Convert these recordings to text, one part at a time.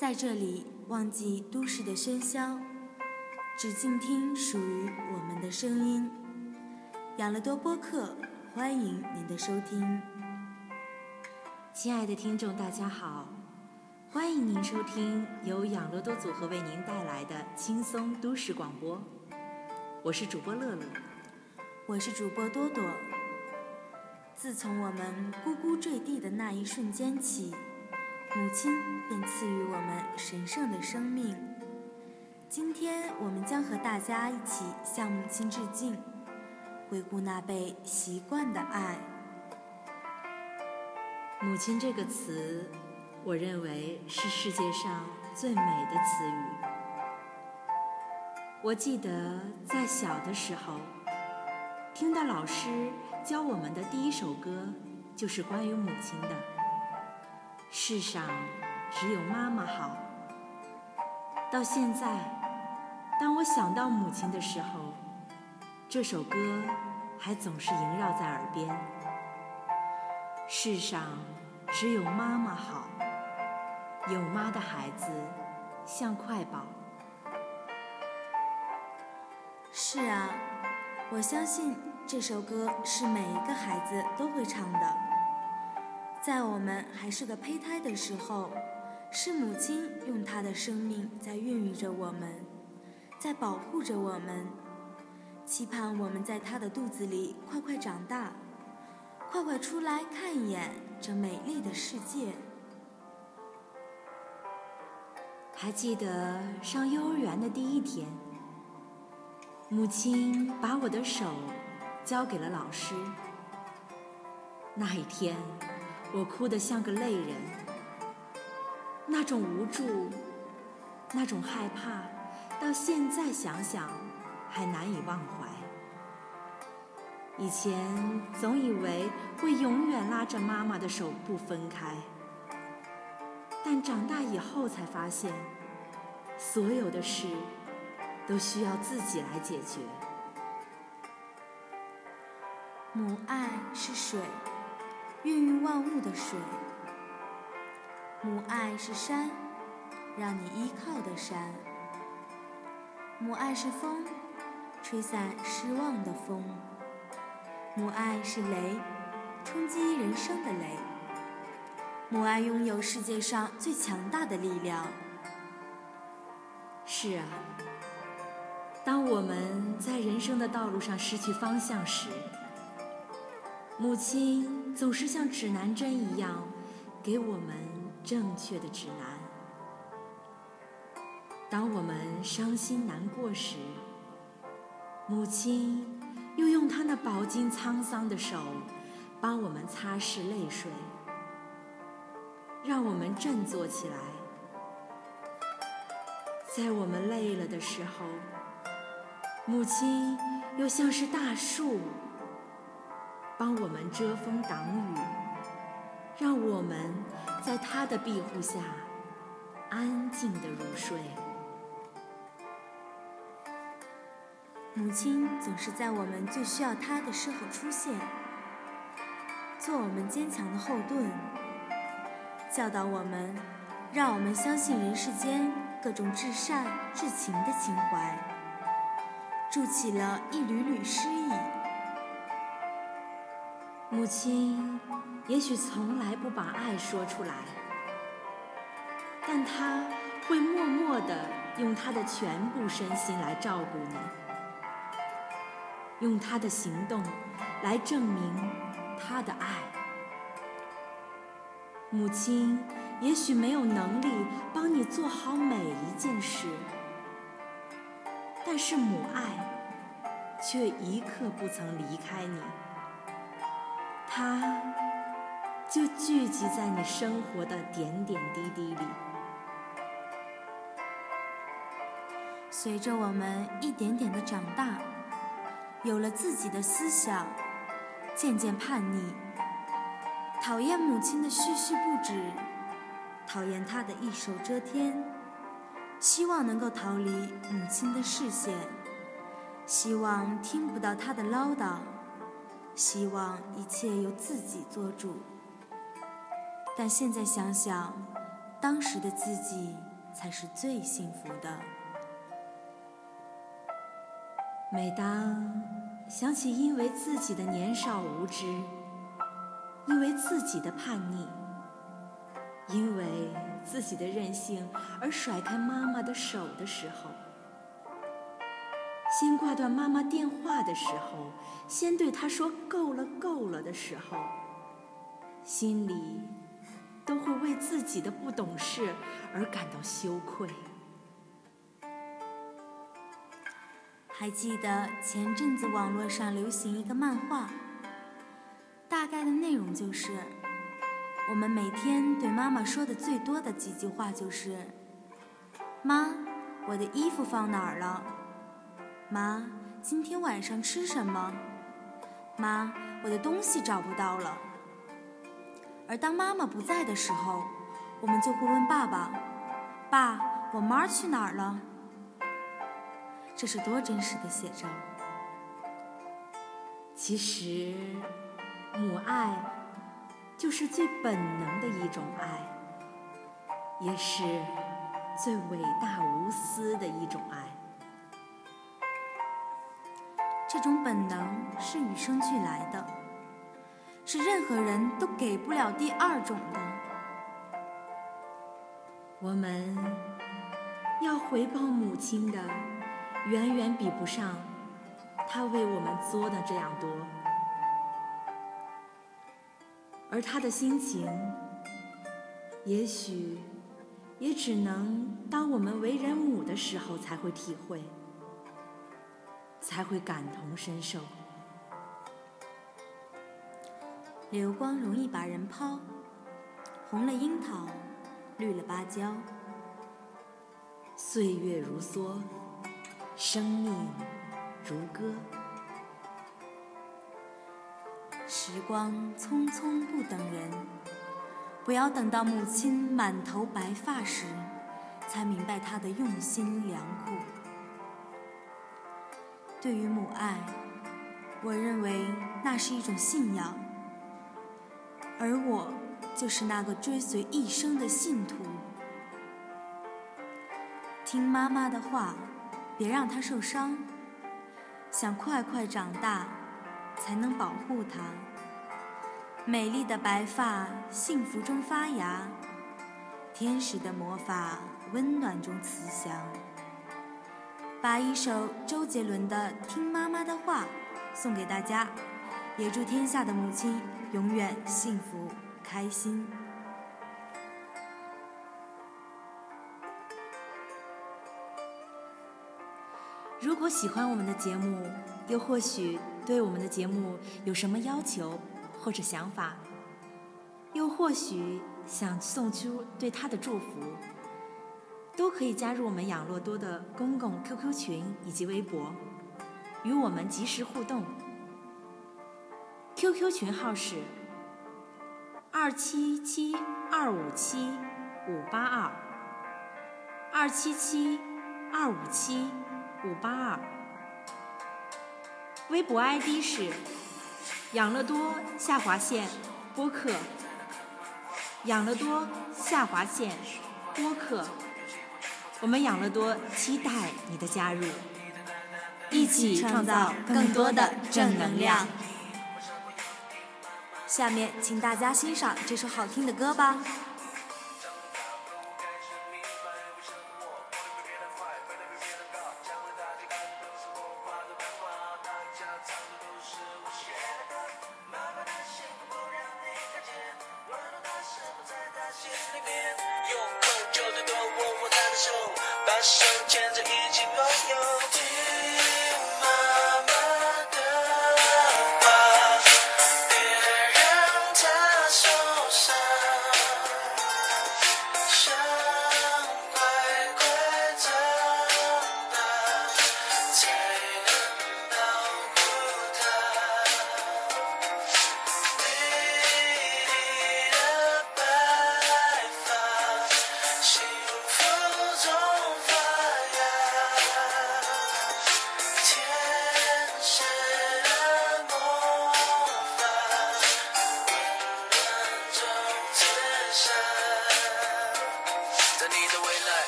在这里忘记都市的喧嚣，只静听属于我们的声音。养乐多播客，欢迎您的收听。亲爱的听众，大家好，欢迎您收听由养乐多组合为您带来的轻松都市广播。我是主播乐乐，我是主播多多。自从我们呱呱坠地的那一瞬间起。母亲便赐予我们神圣的生命。今天，我们将和大家一起向母亲致敬，回顾那被习惯的爱。母亲这个词，我认为是世界上最美的词语。我记得在小的时候，听到老师教我们的第一首歌，就是关于母亲的。世上只有妈妈好。到现在，当我想到母亲的时候，这首歌还总是萦绕在耳边。世上只有妈妈好，有妈的孩子像块宝。是啊，我相信这首歌是每一个孩子都会唱的。在我们还是个胚胎的时候，是母亲用她的生命在孕育着我们，在保护着我们，期盼我们在她的肚子里快快长大，快快出来看一眼这美丽的世界。还记得上幼儿园的第一天，母亲把我的手交给了老师。那一天。我哭得像个泪人，那种无助，那种害怕，到现在想想还难以忘怀。以前总以为会永远拉着妈妈的手不分开，但长大以后才发现，所有的事都需要自己来解决。母爱是水。孕育万物的水，母爱是山，让你依靠的山；母爱是风，吹散失望的风；母爱是雷，冲击人生的雷；母爱拥有世界上最强大的力量。是啊，当我们在人生的道路上失去方向时，母亲总是像指南针一样，给我们正确的指南。当我们伤心难过时，母亲又用她那饱经沧桑的手，帮我们擦拭泪水，让我们振作起来。在我们累了的时候，母亲又像是大树。帮我们遮风挡雨，让我们在他的庇护下安静的入睡。母亲总是在我们最需要她的时候出现，做我们坚强的后盾，教导我们，让我们相信人世间各种至善至情的情怀，筑起了一缕缕诗意。母亲也许从来不把爱说出来，但她会默默地用她的全部身心来照顾你，用她的行动来证明她的爱。母亲也许没有能力帮你做好每一件事，但是母爱却一刻不曾离开你。它就聚集在你生活的点点滴滴里。随着我们一点点的长大，有了自己的思想，渐渐叛逆，讨厌母亲的絮絮不止，讨厌她的一手遮天，希望能够逃离母亲的视线，希望听不到她的唠叨。希望一切由自己做主，但现在想想，当时的自己才是最幸福的。每当想起因为自己的年少无知，因为自己的叛逆，因为自己的任性而甩开妈妈的手的时候，先挂断妈妈电话的时候，先对她说“够了，够了”的时候，心里都会为自己的不懂事而感到羞愧。还记得前阵子网络上流行一个漫画，大概的内容就是，我们每天对妈妈说的最多的几句话就是：“妈，我的衣服放哪儿了？妈，今天晚上吃什么？妈，我的东西找不到了。”而当妈妈不在的时候，我们就会问爸爸：“爸，我妈去哪儿了？”这是多真实的写照！其实，母爱就是最本能的一种爱，也是最伟大无私的一种爱。这种本能是与生俱来的，是任何人都给不了第二种的。我们要回报母亲的。远远比不上她为我们做的这样多，而他的心情，也许也只能当我们为人母的时候才会体会，才会感同身受。流光容易把人抛，红了樱桃，绿了芭蕉，岁月如梭。生命如歌，时光匆匆不等人，不要等到母亲满头白发时，才明白她的用心良苦。对于母爱，我认为那是一种信仰，而我就是那个追随一生的信徒。听妈妈的话。别让她受伤，想快快长大，才能保护她。美丽的白发，幸福中发芽；天使的魔法，温暖中慈祥。把一首周杰伦的《听妈妈的话》送给大家，也祝天下的母亲永远幸福开心。如果喜欢我们的节目，又或许对我们的节目有什么要求或者想法，又或许想送出对他的祝福，都可以加入我们养乐多的公共 QQ 群以及微博，与我们及时互动。QQ 群号是二七七二五七五八二二七七二五七。五八二，微博 ID 是养乐多下划线播客，养乐多下划线播客，我们养乐多期待你的加入，一起创造更多的正能量。下面，请大家欣赏这首好听的歌吧。手牵着一起梦游。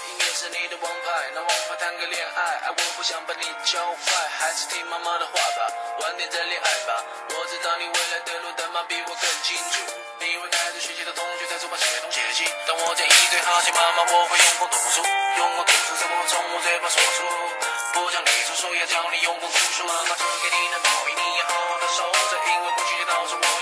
音乐是你的王牌，拿王牌谈个恋爱，爱我不想把你教坏，还是听妈妈的话吧，晚点再恋爱吧。我知道你未来的路，但妈比我更清楚。你会带着学习的同学，在书包写东写西。但我建议最好欠，妈妈，我会用功读书，用功读书怎么会从我嘴巴说出？不讲理出书，要教你用功读书。妈妈织给你的毛衣，你要好好的收着，因为不经意到处我。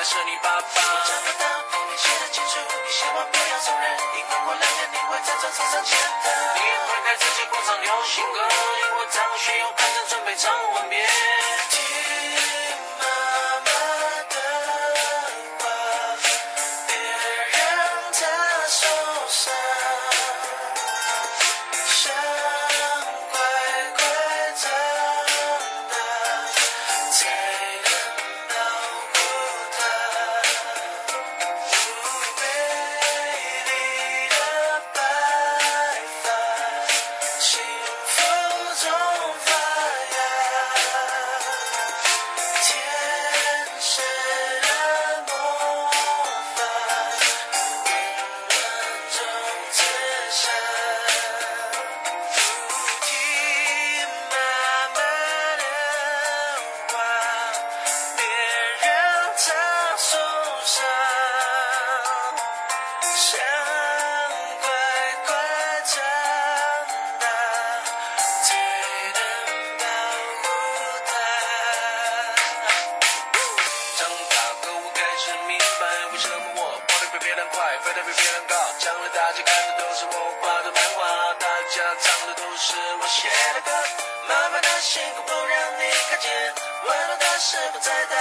来是你爸爸。找不到童年写的清楚，你千万不要承认，因为过两年你会在操场上见的。你会开自己广场流行歌，因为张学友开始准备唱吻别。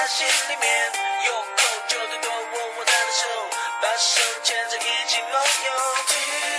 心里面？有空就多多握握她的手，把手牵着一起梦游。